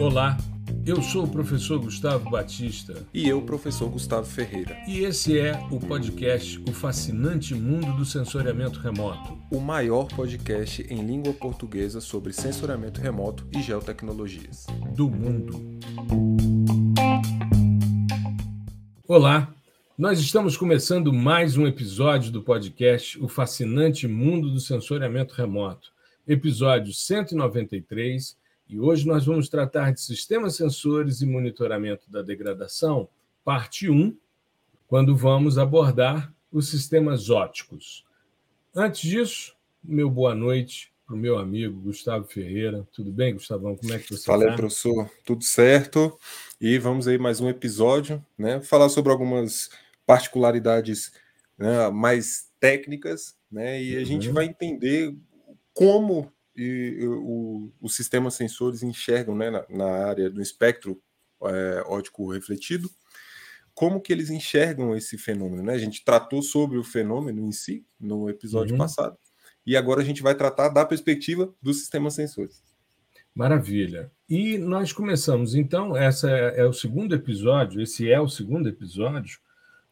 Olá, eu sou o professor Gustavo Batista. E eu, professor Gustavo Ferreira. E esse é o podcast O Fascinante Mundo do Sensoriamento Remoto. O maior podcast em língua portuguesa sobre sensoriamento remoto e geotecnologias. Do mundo. Olá, nós estamos começando mais um episódio do podcast O Fascinante Mundo do Sensoriamento Remoto, episódio 193 e hoje nós vamos tratar de sistemas sensores e monitoramento da degradação, parte 1, quando vamos abordar os sistemas óticos. Antes disso, meu boa noite para o meu amigo Gustavo Ferreira. Tudo bem, Gustavão? Como é que você está? Fala aí, professor. Tudo certo. E vamos aí mais um episódio, né? Falar sobre algumas particularidades né, mais técnicas, né? E a gente uhum. vai entender como e o, os sistemas sensores enxergam né, na, na área do espectro é, óptico refletido, como que eles enxergam esse fenômeno. Né? A gente tratou sobre o fenômeno em si no episódio uhum. passado, e agora a gente vai tratar da perspectiva dos sistemas sensores. Maravilha. E nós começamos, então, essa é, é o segundo episódio, esse é o segundo episódio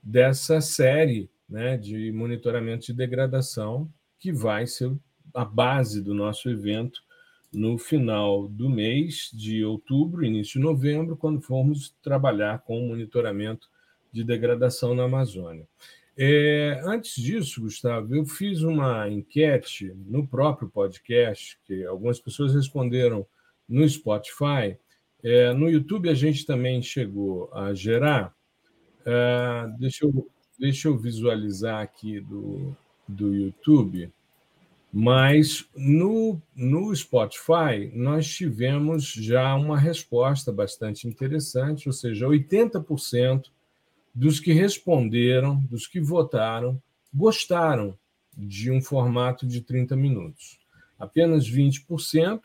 dessa série né, de monitoramento de degradação que vai ser a base do nosso evento no final do mês de outubro, início de novembro, quando formos trabalhar com o monitoramento de degradação na Amazônia. É, antes disso, Gustavo, eu fiz uma enquete no próprio podcast, que algumas pessoas responderam no Spotify. É, no YouTube a gente também chegou a gerar. É, deixa, eu, deixa eu visualizar aqui do, do YouTube. Mas no, no Spotify, nós tivemos já uma resposta bastante interessante, ou seja, 80% dos que responderam, dos que votaram, gostaram de um formato de 30 minutos. Apenas 20%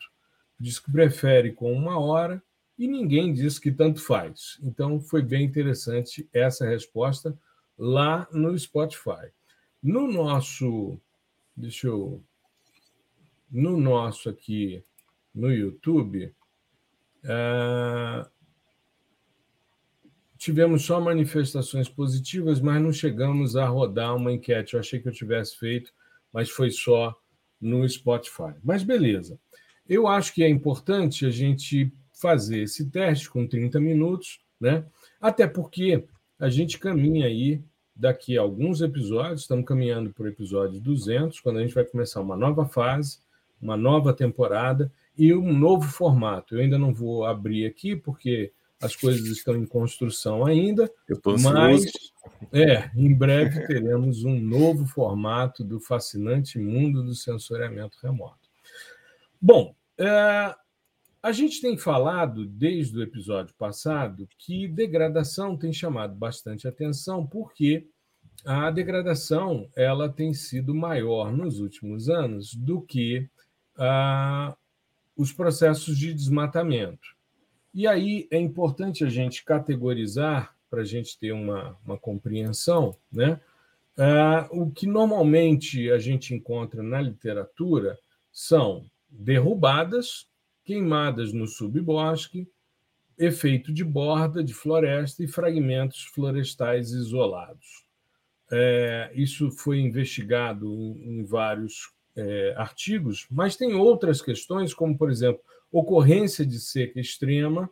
diz que prefere com uma hora e ninguém diz que tanto faz. Então, foi bem interessante essa resposta lá no Spotify. No nosso. Deixa eu no nosso aqui no YouTube, é, tivemos só manifestações positivas, mas não chegamos a rodar uma enquete. Eu achei que eu tivesse feito, mas foi só no Spotify. Mas beleza. Eu acho que é importante a gente fazer esse teste com 30 minutos, né? Até porque a gente caminha aí daqui a alguns episódios, estamos caminhando para o episódio 200, quando a gente vai começar uma nova fase uma nova temporada e um novo formato. Eu ainda não vou abrir aqui porque as coisas estão em construção ainda, mas é, em breve teremos um novo formato do fascinante mundo do sensoriamento remoto. Bom, é, a gente tem falado desde o episódio passado que degradação tem chamado bastante atenção porque a degradação ela tem sido maior nos últimos anos do que ah, os processos de desmatamento. E aí é importante a gente categorizar, para a gente ter uma, uma compreensão, né? Ah, o que normalmente a gente encontra na literatura são derrubadas, queimadas no subbosque, efeito de borda de floresta e fragmentos florestais isolados. É, isso foi investigado em, em vários é, artigos, mas tem outras questões, como, por exemplo, ocorrência de seca extrema,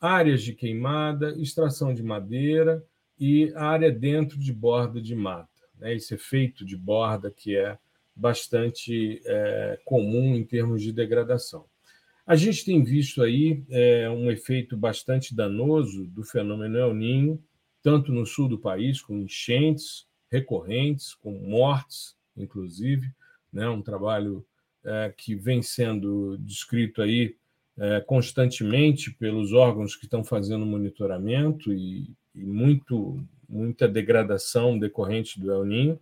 áreas de queimada, extração de madeira e área dentro de borda de mata. Né? Esse efeito de borda que é bastante é, comum em termos de degradação. A gente tem visto aí é, um efeito bastante danoso do fenômeno El Ninho, tanto no sul do país, com enchentes recorrentes, com mortes, inclusive, né? um trabalho é, que vem sendo descrito aí é, constantemente pelos órgãos que estão fazendo monitoramento e, e muito, muita degradação decorrente do El Ninho,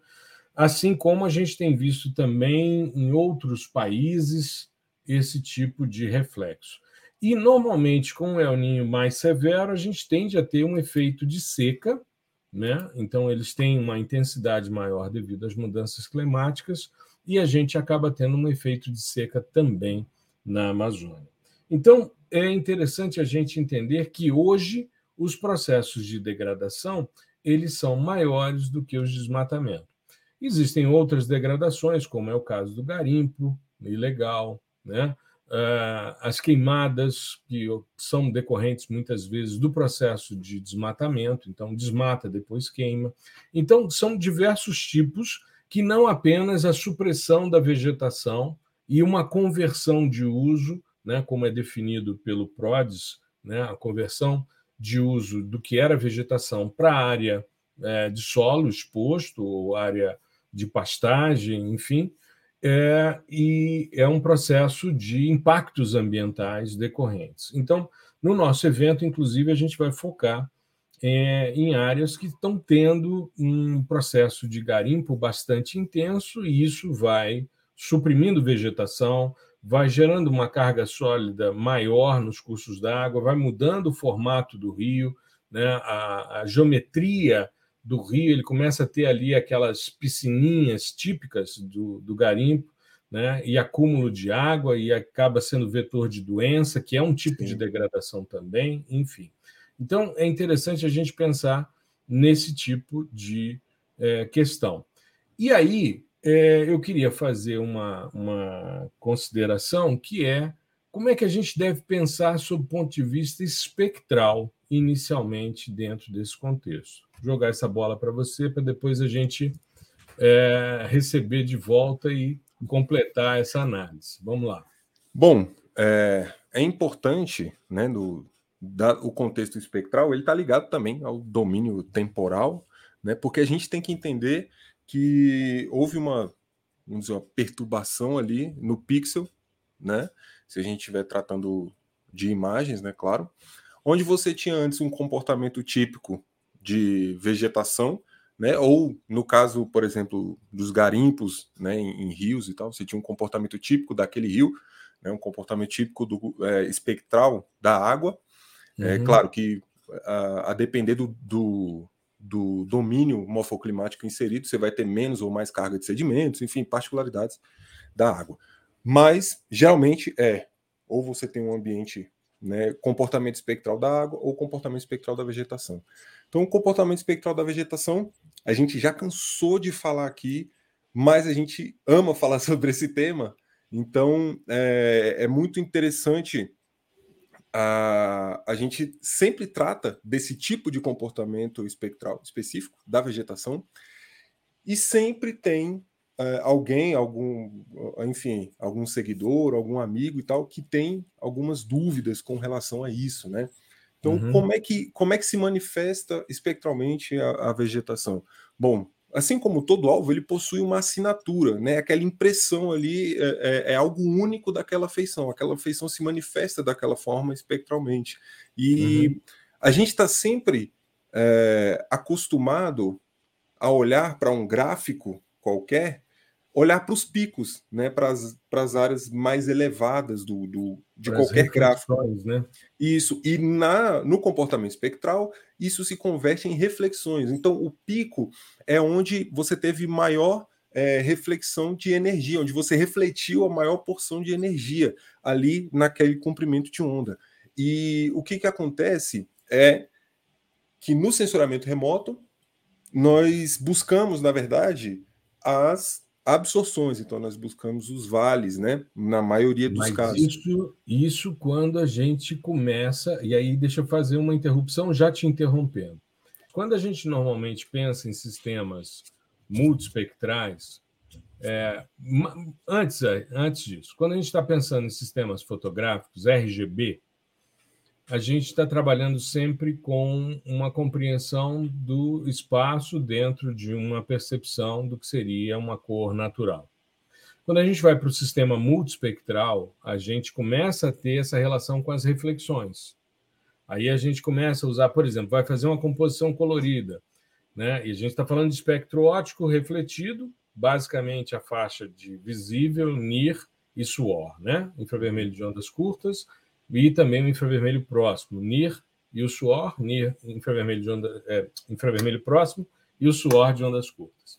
assim como a gente tem visto também em outros países esse tipo de reflexo. E, normalmente, com o El Ninho mais severo, a gente tende a ter um efeito de seca, né? então eles têm uma intensidade maior devido às mudanças climáticas, e a gente acaba tendo um efeito de seca também na Amazônia. Então, é interessante a gente entender que hoje os processos de degradação eles são maiores do que os de desmatamento. Existem outras degradações, como é o caso do garimpo ilegal, né? Ah, as queimadas que são decorrentes muitas vezes do processo de desmatamento, então desmata, depois queima. Então, são diversos tipos que não apenas a supressão da vegetação e uma conversão de uso, né, como é definido pelo PRODES, né, a conversão de uso do que era vegetação para área é, de solo exposto, ou área de pastagem, enfim, é, e é um processo de impactos ambientais decorrentes. Então, no nosso evento, inclusive, a gente vai focar é, em áreas que estão tendo um processo de garimpo bastante intenso, e isso vai suprimindo vegetação, vai gerando uma carga sólida maior nos cursos d'água, vai mudando o formato do rio, né? a, a geometria do rio, ele começa a ter ali aquelas piscininhas típicas do, do garimpo, né? e acúmulo de água, e acaba sendo vetor de doença, que é um tipo Sim. de degradação também, enfim. Então, é interessante a gente pensar nesse tipo de é, questão. E aí, é, eu queria fazer uma, uma consideração que é como é que a gente deve pensar sob o ponto de vista espectral inicialmente dentro desse contexto. Vou jogar essa bola para você para depois a gente é, receber de volta e completar essa análise. Vamos lá. Bom, é, é importante, né, do, da, o contexto espectral, ele está ligado também ao domínio temporal, né, porque a gente tem que entender que houve uma, vamos dizer, uma perturbação ali no pixel, né, se a gente estiver tratando de imagens, né, claro, onde você tinha antes um comportamento típico de vegetação, né? Ou no caso, por exemplo, dos garimpos, né, em, em rios e tal, você tinha um comportamento típico daquele rio, né, um comportamento típico do é, espectral da água. É uhum. É claro que a, a depender do, do, do, domínio morfoclimático inserido, você vai ter menos ou mais carga de sedimentos, enfim, particularidades da água. Mas geralmente é ou você tem um ambiente né, comportamento espectral da água ou comportamento espectral da vegetação. Então, o comportamento espectral da vegetação, a gente já cansou de falar aqui, mas a gente ama falar sobre esse tema, então é, é muito interessante. A, a gente sempre trata desse tipo de comportamento espectral específico da vegetação e sempre tem uh, alguém, algum, enfim, algum seguidor, algum amigo e tal, que tem algumas dúvidas com relação a isso, né? Então, uhum. como, é que, como é que se manifesta espectralmente a, a, vegetação? Bom, assim como todo alvo, ele possui uma assinatura, né? Aquela impressão ali é, é, é algo único daquela feição. Aquela feição se manifesta daquela forma espectralmente. E uhum. a gente está sempre é, acostumado a olhar para um gráfico qualquer olhar para os picos, né, para as áreas mais elevadas do, do de qualquer gráfico. Né? Isso, e na, no comportamento espectral, isso se converte em reflexões. Então, o pico é onde você teve maior é, reflexão de energia, onde você refletiu a maior porção de energia ali naquele comprimento de onda. E o que, que acontece é que no sensoramento remoto, nós buscamos, na verdade, as absorções, então nós buscamos os vales, né? Na maioria dos Mas casos. Isso, isso quando a gente começa, e aí deixa eu fazer uma interrupção já te interrompendo. Quando a gente normalmente pensa em sistemas multispectrais, é, antes, antes disso, quando a gente está pensando em sistemas fotográficos, RGB, a gente está trabalhando sempre com uma compreensão do espaço dentro de uma percepção do que seria uma cor natural. Quando a gente vai para o sistema multispectral, a gente começa a ter essa relação com as reflexões. Aí a gente começa a usar, por exemplo, vai fazer uma composição colorida, né? E a gente está falando de espectro óptico refletido, basicamente a faixa de visível, NIR e suor, né? Infravermelho de ondas curtas, e também o infravermelho próximo, NIR e o suor, NIR infravermelho, de onda, é, infravermelho próximo e o suor de ondas curtas.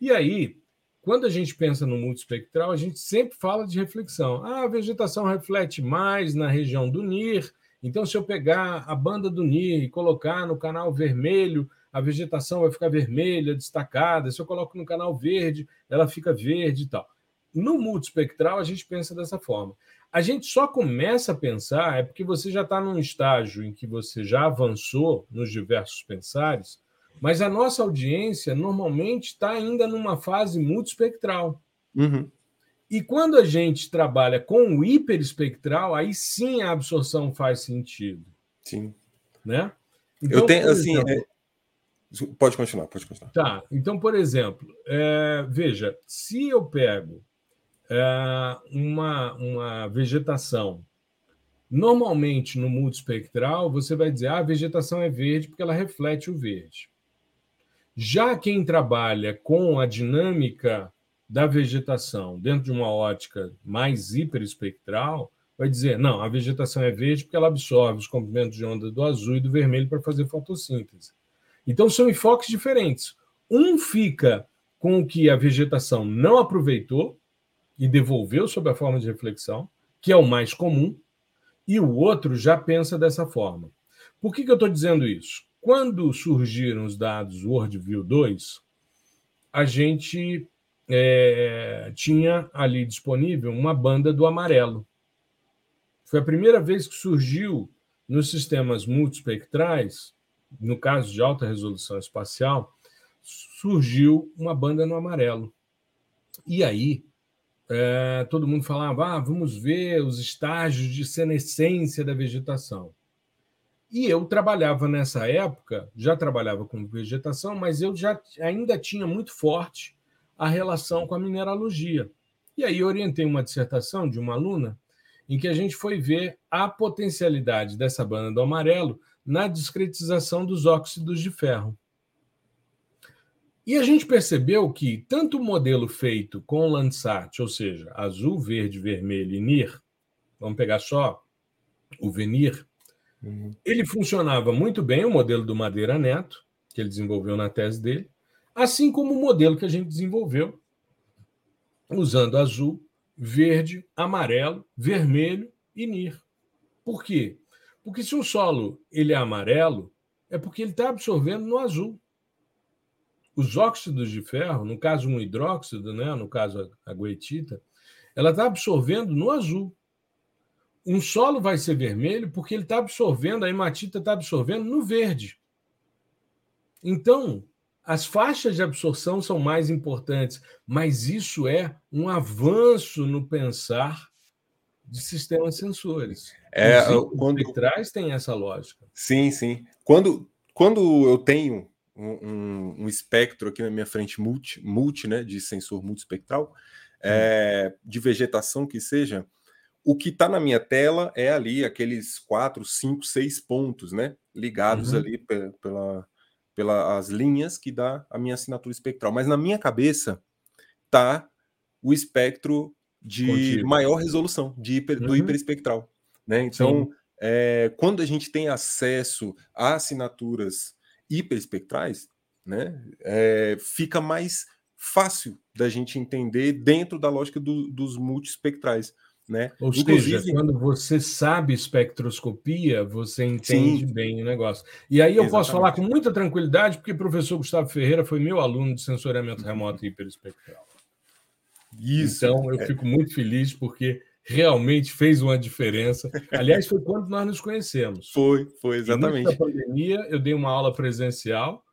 E aí, quando a gente pensa no multispectral, a gente sempre fala de reflexão. Ah, a vegetação reflete mais na região do NIR, então se eu pegar a banda do NIR e colocar no canal vermelho, a vegetação vai ficar vermelha, destacada. Se eu coloco no canal verde, ela fica verde e tal. No multispectral, a gente pensa dessa forma. A gente só começa a pensar é porque você já está num estágio em que você já avançou nos diversos pensares, mas a nossa audiência normalmente está ainda numa fase multispectral. Uhum. E quando a gente trabalha com o hiperespectral, aí sim a absorção faz sentido. Sim. Né? Então, eu tenho, assim, exemplo, é... Pode continuar, pode continuar. Tá, então, por exemplo, é, veja, se eu pego uma, uma vegetação, normalmente no multispectral, você vai dizer ah, a vegetação é verde porque ela reflete o verde. Já quem trabalha com a dinâmica da vegetação dentro de uma ótica mais hiperespectral, vai dizer: não, a vegetação é verde porque ela absorve os comprimentos de onda do azul e do vermelho para fazer fotossíntese. Então, são enfoques diferentes. Um fica com o que a vegetação não aproveitou e devolveu sob a forma de reflexão, que é o mais comum, e o outro já pensa dessa forma. Por que, que eu estou dizendo isso? Quando surgiram os dados WorldView 2, a gente é, tinha ali disponível uma banda do amarelo. Foi a primeira vez que surgiu nos sistemas multispectrais no caso de alta resolução espacial, surgiu uma banda no amarelo. E aí, é, todo mundo falava: ah, vamos ver os estágios de senescência da vegetação. E eu trabalhava nessa época, já trabalhava com vegetação, mas eu já ainda tinha muito forte a relação com a mineralogia. E aí orientei uma dissertação de uma aluna em que a gente foi ver a potencialidade dessa banda do amarelo na discretização dos óxidos de ferro. E a gente percebeu que tanto o modelo feito com Landsat, ou seja, azul, verde, vermelho e NIR, vamos pegar só o VENIR, uhum. ele funcionava muito bem, o modelo do Madeira Neto, que ele desenvolveu na tese dele, assim como o modelo que a gente desenvolveu usando azul, verde, amarelo, vermelho e NIR. Por quê? Porque se o solo ele é amarelo, é porque ele está absorvendo no azul. Os óxidos de ferro, no caso um hidróxido, né, no caso a goetita, ela está absorvendo no azul. Um solo vai ser vermelho porque ele está absorvendo, a hematita está absorvendo no verde. Então, as faixas de absorção são mais importantes, mas isso é um avanço no pensar de sistemas sensores. É, quando traz tem essa lógica. Sim, sim. Quando, quando eu tenho um, um, espectro aqui na minha frente multi, multi né, de sensor multispectral, é, de vegetação que seja, o que está na minha tela é ali aqueles quatro, cinco, seis pontos, né, ligados uhum. ali pela, pelas linhas que dá a minha assinatura espectral. Mas na minha cabeça tá o espectro de Contigo. maior resolução, de hiper, uhum. do hiperespectral. Né? Então, é, quando a gente tem acesso a assinaturas hiperespectrais, né, é, fica mais fácil da gente entender dentro da lógica do, dos multiespectrais. Né? Ou Inclusive... seja, quando você sabe espectroscopia, você entende Sim. bem o negócio. E aí eu Exatamente. posso falar com muita tranquilidade, porque o professor Gustavo Ferreira foi meu aluno de sensoriamento remoto hiperespectral. Isso. Então, eu é. fico muito feliz porque realmente fez uma diferença. Aliás, foi quando nós nos conhecemos. Foi, foi exatamente. Na pandemia, eu dei uma aula presencial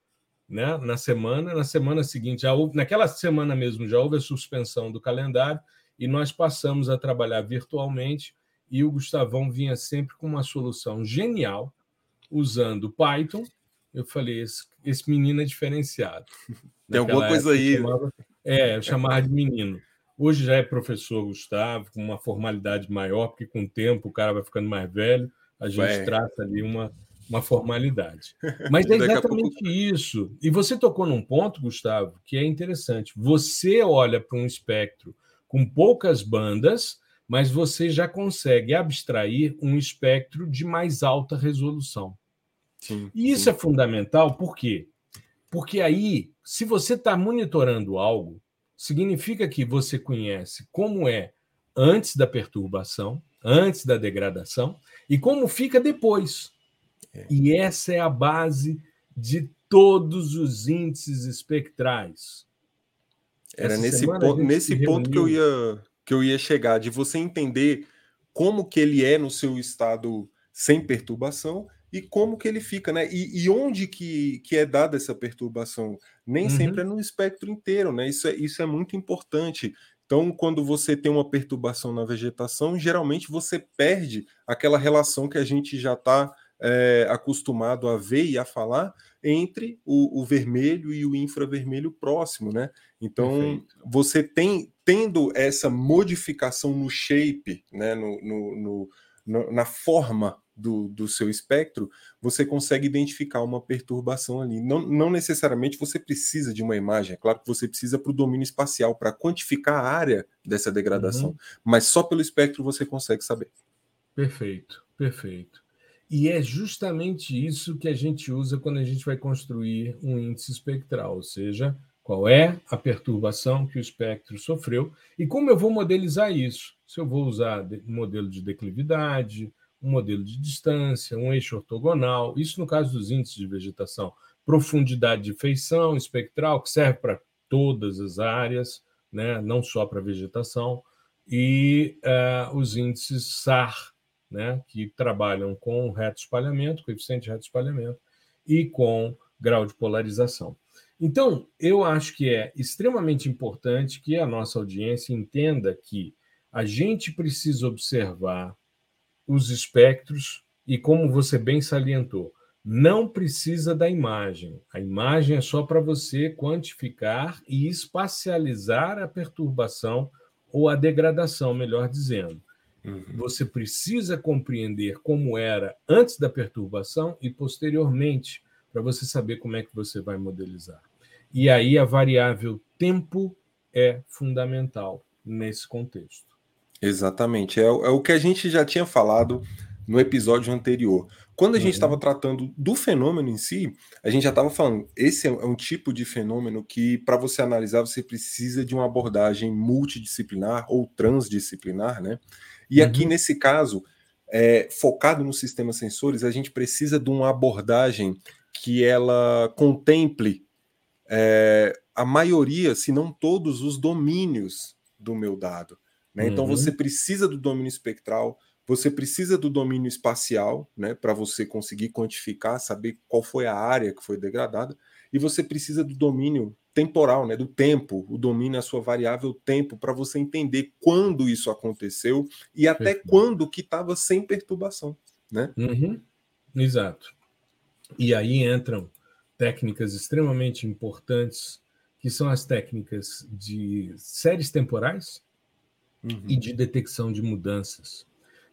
né, na semana. Na semana seguinte, já houve, naquela semana mesmo, já houve a suspensão do calendário e nós passamos a trabalhar virtualmente. E o Gustavão vinha sempre com uma solução genial, usando Python. Eu falei: esse, esse menino é diferenciado. Tem alguma coisa aí. Eu chamava, é, eu chamava de menino. Hoje já é professor Gustavo, com uma formalidade maior, porque com o tempo o cara vai ficando mais velho, a gente trata ali uma, uma formalidade. Mas é exatamente pouco... isso. E você tocou num ponto, Gustavo, que é interessante. Você olha para um espectro com poucas bandas, mas você já consegue abstrair um espectro de mais alta resolução. Sim, e isso sim. é fundamental, por quê? Porque aí, se você está monitorando algo, significa que você conhece como é antes da perturbação, antes da degradação, e como fica depois. É. E essa é a base de todos os índices espectrais. Era essa nesse ponto, nesse ponto que eu ia que eu ia chegar, de você entender como que ele é no seu estado sem perturbação e como que ele fica, né? E, e onde que, que é dada essa perturbação? Nem uhum. sempre é no espectro inteiro, né? Isso é, isso é muito importante. Então, quando você tem uma perturbação na vegetação, geralmente você perde aquela relação que a gente já está é, acostumado a ver e a falar entre o, o, vermelho e o infravermelho próximo, né? Então, Perfeito. você tem tendo essa modificação no shape, né, no, no, no, na forma do, do seu espectro, você consegue identificar uma perturbação ali. Não, não necessariamente você precisa de uma imagem, é claro que você precisa para o domínio espacial, para quantificar a área dessa degradação, uhum. mas só pelo espectro você consegue saber. Perfeito, perfeito. E é justamente isso que a gente usa quando a gente vai construir um índice espectral, ou seja, qual é a perturbação que o espectro sofreu e como eu vou modelizar isso. Se eu vou usar um modelo de declividade, um modelo de distância, um eixo ortogonal, isso no caso dos índices de vegetação, profundidade de feição espectral, que serve para todas as áreas, né, não só para vegetação, e uh, os índices SAR, né, que trabalham com reto espalhamento, coeficiente de reto espalhamento, e com grau de polarização. Então, eu acho que é extremamente importante que a nossa audiência entenda que a gente precisa observar os espectros e, como você bem salientou, não precisa da imagem. A imagem é só para você quantificar e espacializar a perturbação ou a degradação, melhor dizendo. Uhum. Você precisa compreender como era antes da perturbação e posteriormente, para você saber como é que você vai modelizar. E aí a variável tempo é fundamental nesse contexto. Exatamente. É, é o que a gente já tinha falado no episódio anterior. Quando a gente estava uhum. tratando do fenômeno em si, a gente já estava falando, esse é um tipo de fenômeno que, para você analisar, você precisa de uma abordagem multidisciplinar ou transdisciplinar, né? E uhum. aqui, nesse caso, é, focado nos sistemas sensores, a gente precisa de uma abordagem que ela contemple é, a maioria, se não todos, os domínios do meu dado. Né? Então uhum. você precisa do domínio espectral, você precisa do domínio espacial, né, para você conseguir quantificar, saber qual foi a área que foi degradada, e você precisa do domínio temporal, né, do tempo, o domínio a sua variável tempo, para você entender quando isso aconteceu e até Perfeito. quando que estava sem perturbação, né? Uhum. Exato. E aí entram técnicas extremamente importantes, que são as técnicas de séries temporais uhum. e de detecção de mudanças.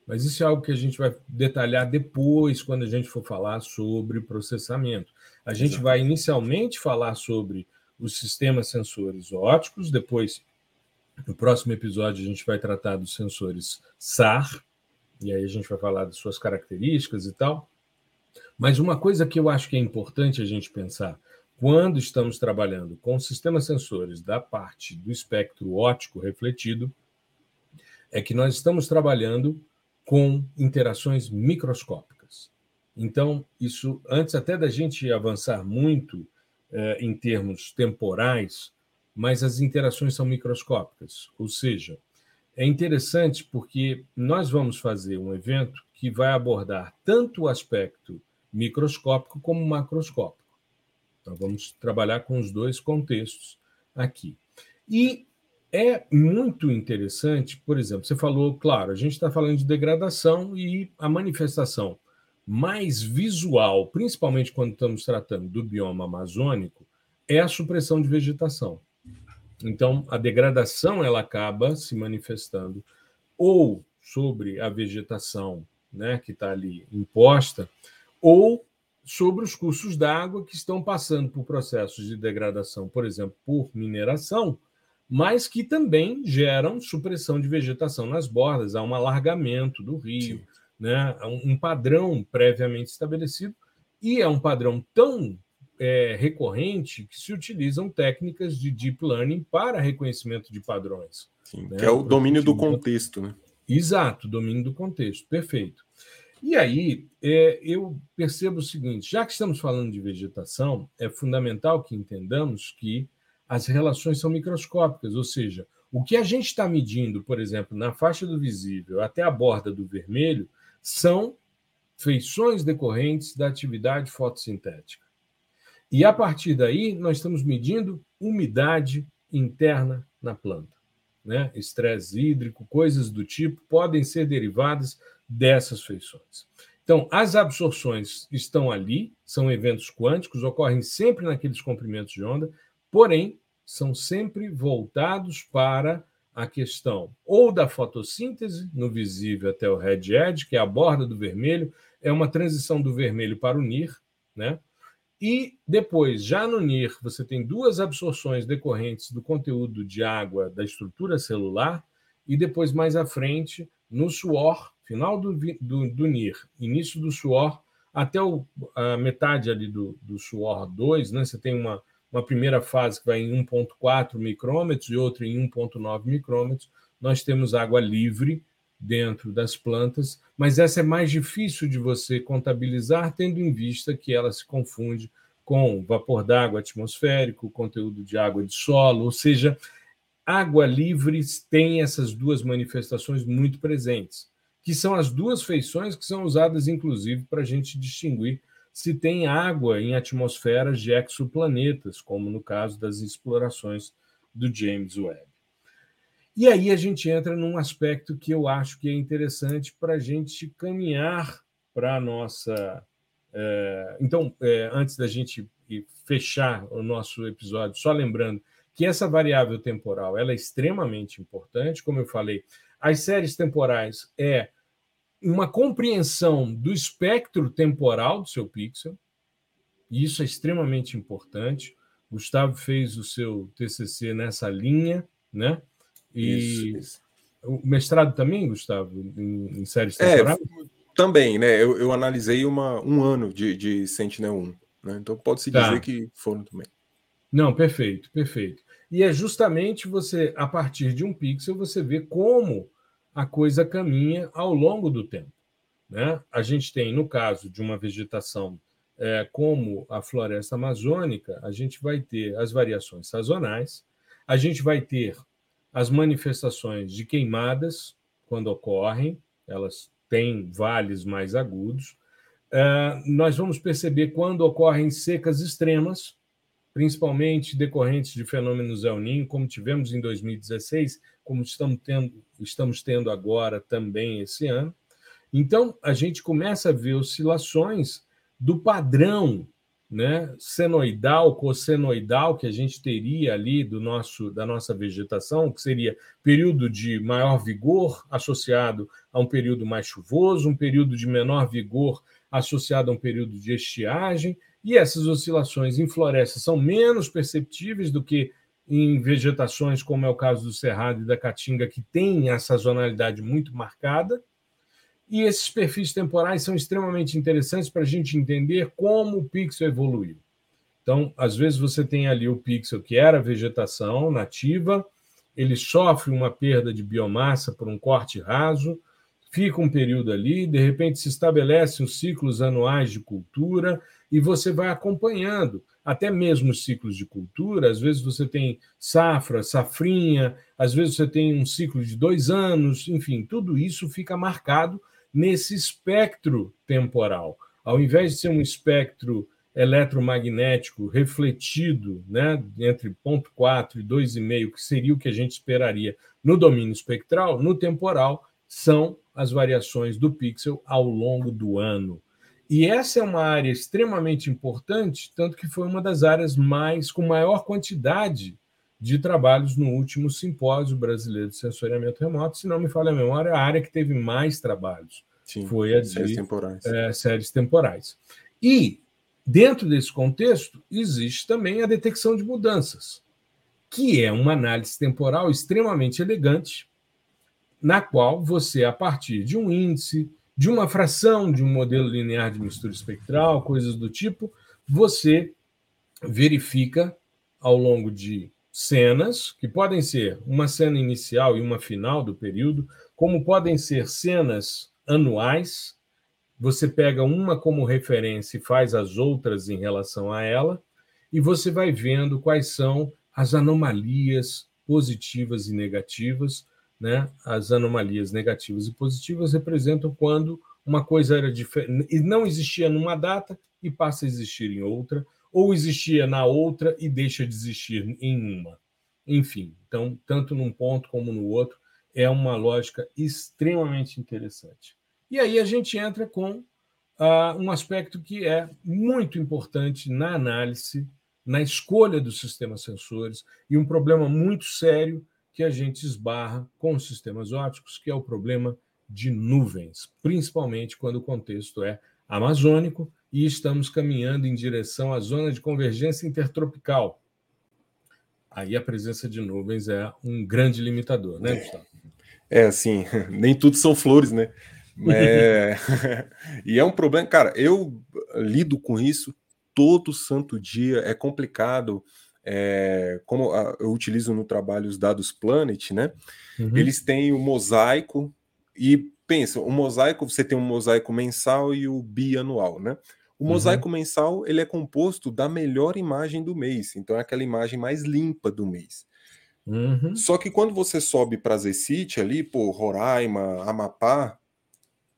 Mas isso é algo que a gente vai detalhar depois, quando a gente for falar sobre processamento. A gente Exato. vai inicialmente falar sobre os sistemas sensores ópticos, depois, no próximo episódio, a gente vai tratar dos sensores SAR, e aí a gente vai falar das suas características e tal. Mas uma coisa que eu acho que é importante a gente pensar quando estamos trabalhando com sistemas sensores da parte do espectro óptico refletido é que nós estamos trabalhando com interações microscópicas. Então, isso, antes até da gente avançar muito eh, em termos temporais, mas as interações são microscópicas, ou seja, é interessante porque nós vamos fazer um evento que vai abordar tanto o aspecto microscópico como macroscópico. Então, vamos trabalhar com os dois contextos aqui. E é muito interessante, por exemplo, você falou, claro, a gente está falando de degradação e a manifestação mais visual, principalmente quando estamos tratando do bioma amazônico, é a supressão de vegetação. Então, a degradação ela acaba se manifestando ou sobre a vegetação né, que está ali imposta, ou sobre os cursos d'água que estão passando por processos de degradação, por exemplo, por mineração, mas que também geram supressão de vegetação nas bordas, há um alargamento do rio, né? um padrão previamente estabelecido, e é um padrão tão é, recorrente que se utilizam técnicas de deep learning para reconhecimento de padrões. Sim, né? Que é o domínio do contexto, né? Exato, domínio do contexto, perfeito. E aí é, eu percebo o seguinte: já que estamos falando de vegetação, é fundamental que entendamos que as relações são microscópicas, ou seja, o que a gente está medindo, por exemplo, na faixa do visível até a borda do vermelho, são feições decorrentes da atividade fotossintética. E a partir daí, nós estamos medindo umidade interna na planta. Né? Estresse hídrico, coisas do tipo, podem ser derivadas dessas feições. Então, as absorções estão ali, são eventos quânticos, ocorrem sempre naqueles comprimentos de onda, porém, são sempre voltados para a questão ou da fotossíntese, no visível até o red edge, que é a borda do vermelho, é uma transição do vermelho para o NIR, né? E depois, já no NIR, você tem duas absorções decorrentes do conteúdo de água da estrutura celular, e depois, mais à frente, no suor, final do, do, do NIR, início do suor, até o, a metade ali do, do suor 2, né? Você tem uma, uma primeira fase que vai em 1,4 micrômetros e outra em 1,9 micrômetros. Nós temos água livre dentro das plantas, mas essa é mais difícil de você contabilizar, tendo em vista que ela se confunde com vapor d'água atmosférico, conteúdo de água de solo, ou seja, água livre tem essas duas manifestações muito presentes, que são as duas feições que são usadas, inclusive, para a gente distinguir se tem água em atmosferas de exoplanetas, como no caso das explorações do James Webb. E aí a gente entra num aspecto que eu acho que é interessante para a gente caminhar para a nossa. É... então, é, antes da gente fechar o nosso episódio, só lembrando que essa variável temporal ela é extremamente importante, como eu falei, as séries temporais é uma compreensão do espectro temporal do seu pixel, e isso é extremamente importante. Gustavo fez o seu TCC nessa linha, né? E isso, isso. o mestrado também, Gustavo, em, em séries é, temporais? É, também, né? Eu, eu analisei uma, um ano de, de Sentinel-1, né? Então pode-se tá. dizer que foram também. Não, perfeito, perfeito. E é justamente você, a partir de um pixel, você vê como a coisa caminha ao longo do tempo. Né? A gente tem, no caso de uma vegetação é, como a floresta amazônica, a gente vai ter as variações sazonais, a gente vai ter as manifestações de queimadas, quando ocorrem, elas têm vales mais agudos. É, nós vamos perceber quando ocorrem secas extremas, principalmente decorrentes de fenômenos El Niño, como tivemos em 2016, como estamos tendo, estamos tendo agora também esse ano. Então, a gente começa a ver oscilações do padrão né, senoidal, cossenoidal que a gente teria ali do nosso da nossa vegetação, que seria período de maior vigor associado a um período mais chuvoso, um período de menor vigor associado a um período de estiagem, e essas oscilações em florestas são menos perceptíveis do que em vegetações, como é o caso do Cerrado e da Caatinga, que tem a sazonalidade muito marcada. E esses perfis temporais são extremamente interessantes para a gente entender como o pixel evoluiu. Então, às vezes você tem ali o pixel que era vegetação nativa, ele sofre uma perda de biomassa por um corte raso, fica um período ali, de repente se estabelecem os ciclos anuais de cultura e você vai acompanhando até mesmo os ciclos de cultura. Às vezes você tem safra, safrinha, às vezes você tem um ciclo de dois anos, enfim, tudo isso fica marcado nesse espectro temporal. Ao invés de ser um espectro eletromagnético refletido né, entre 0,4 e 2,5, que seria o que a gente esperaria no domínio espectral, no temporal, são as variações do pixel ao longo do ano. E essa é uma área extremamente importante, tanto que foi uma das áreas mais com maior quantidade de trabalhos no último simpósio brasileiro de sensoriamento remoto. Se não me falha a memória, a área que teve mais trabalhos Sim, foi a de séries temporais. É, séries temporais. E, dentro desse contexto, existe também a detecção de mudanças, que é uma análise temporal extremamente elegante, na qual você, a partir de um índice, de uma fração de um modelo linear de mistura espectral, coisas do tipo, você verifica ao longo de cenas, que podem ser uma cena inicial e uma final do período, como podem ser cenas anuais. Você pega uma como referência e faz as outras em relação a ela, e você vai vendo quais são as anomalias positivas e negativas. Né? As anomalias negativas e positivas representam quando uma coisa era diferente e não existia numa data e passa a existir em outra, ou existia na outra e deixa de existir em uma. Enfim, então, tanto num ponto como no outro, é uma lógica extremamente interessante. E aí a gente entra com uh, um aspecto que é muito importante na análise, na escolha dos sistemas sensores, e um problema muito sério que a gente esbarra com sistemas ópticos, que é o problema de nuvens, principalmente quando o contexto é amazônico e estamos caminhando em direção à zona de convergência intertropical. Aí a presença de nuvens é um grande limitador, né, Gustavo? É, assim, nem tudo são flores, né? É... e é um problema, cara. Eu lido com isso todo santo dia. É complicado. É... como eu utilizo no trabalho os dados Planet, né? Uhum. Eles têm o mosaico e pensa, o mosaico você tem um mosaico mensal e o bianual, né? O uhum. mosaico uhum. mensal ele é composto da melhor imagem do mês, então é aquela imagem mais limpa do mês. Uhum. Só que quando você sobe para Zecite ali, por Roraima, Amapá,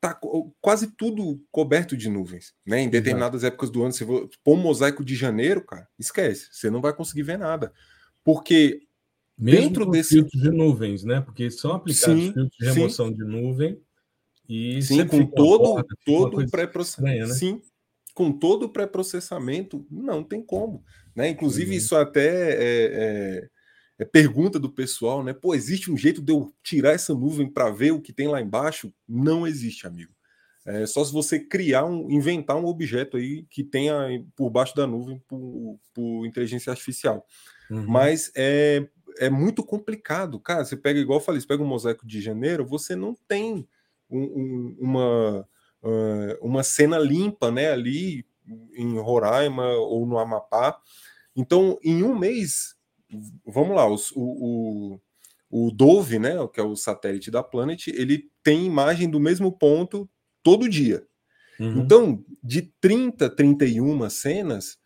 tá quase tudo coberto de nuvens, né? Em determinadas épocas do ano, se for pôr um mosaico de janeiro, cara, esquece, você não vai conseguir ver nada. Porque Mesmo dentro desse filtro de nuvens, né? Porque são aplicados sim, filtros de remoção sim. de nuvem e sim, com todo porta, todo pré-processamento, né? sim, com todo o pré-processamento, não tem como, né? Inclusive uhum. isso até é é, pergunta do pessoal, né? Pô, existe um jeito de eu tirar essa nuvem para ver o que tem lá embaixo? Não existe, amigo. É só se você criar um, inventar um objeto aí que tenha por baixo da nuvem por, por inteligência artificial. Uhum. Mas é, é muito complicado, cara. Você pega, igual eu falei, você pega um mosaico de janeiro, você não tem um, um, uma, uma cena limpa, né? Ali em Roraima ou no Amapá. Então, em um mês, vamos lá, os, o, o, o Dove, né, que é o satélite da Planet, ele tem imagem do mesmo ponto todo dia. Uhum. Então, de 30, 31 cenas,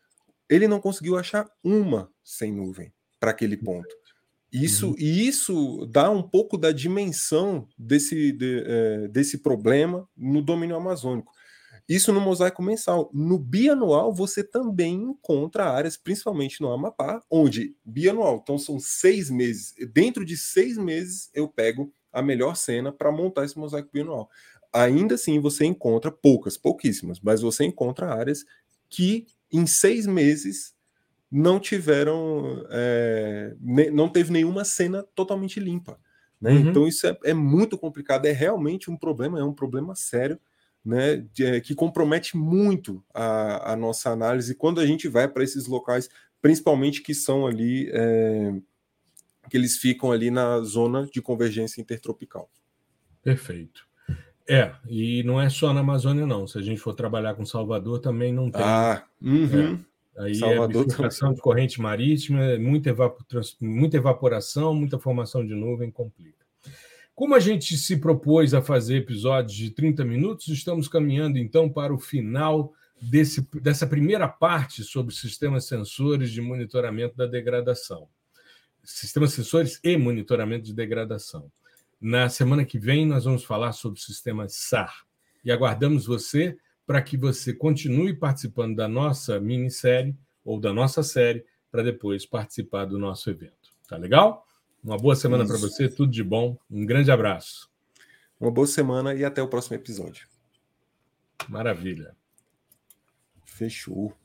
ele não conseguiu achar uma sem nuvem para aquele ponto. Isso, uhum. E isso dá um pouco da dimensão desse, de, é, desse problema no domínio amazônico. Isso no mosaico mensal. No bianual, você também encontra áreas, principalmente no Amapá, onde bianual, então são seis meses. Dentro de seis meses, eu pego a melhor cena para montar esse mosaico bianual. Ainda assim, você encontra poucas, pouquíssimas, mas você encontra áreas que em seis meses não tiveram, é, não teve nenhuma cena totalmente limpa. Né? Uhum. Então, isso é, é muito complicado, é realmente um problema, é um problema sério né, é, que compromete muito a, a, nossa análise quando a gente vai para esses locais, principalmente que são ali, é, que eles ficam ali na zona de convergência intertropical. Perfeito. É, e não é só na Amazônia, não. Se a gente for trabalhar com Salvador, também não tem. Ah, uhum. é. Aí Salvador é bifurcação de corrente marítima, muita, evapor, muita evaporação, muita formação de nuvem, complica. Como a gente se propôs a fazer episódios de 30 minutos, estamos caminhando então para o final desse, dessa primeira parte sobre sistemas sensores de monitoramento da degradação. Sistemas sensores e monitoramento de degradação. Na semana que vem, nós vamos falar sobre o sistema SAR. E aguardamos você para que você continue participando da nossa minissérie ou da nossa série para depois participar do nosso evento. Tá legal? Uma boa semana para você, tudo de bom. Um grande abraço. Uma boa semana e até o próximo episódio. Maravilha. Fechou.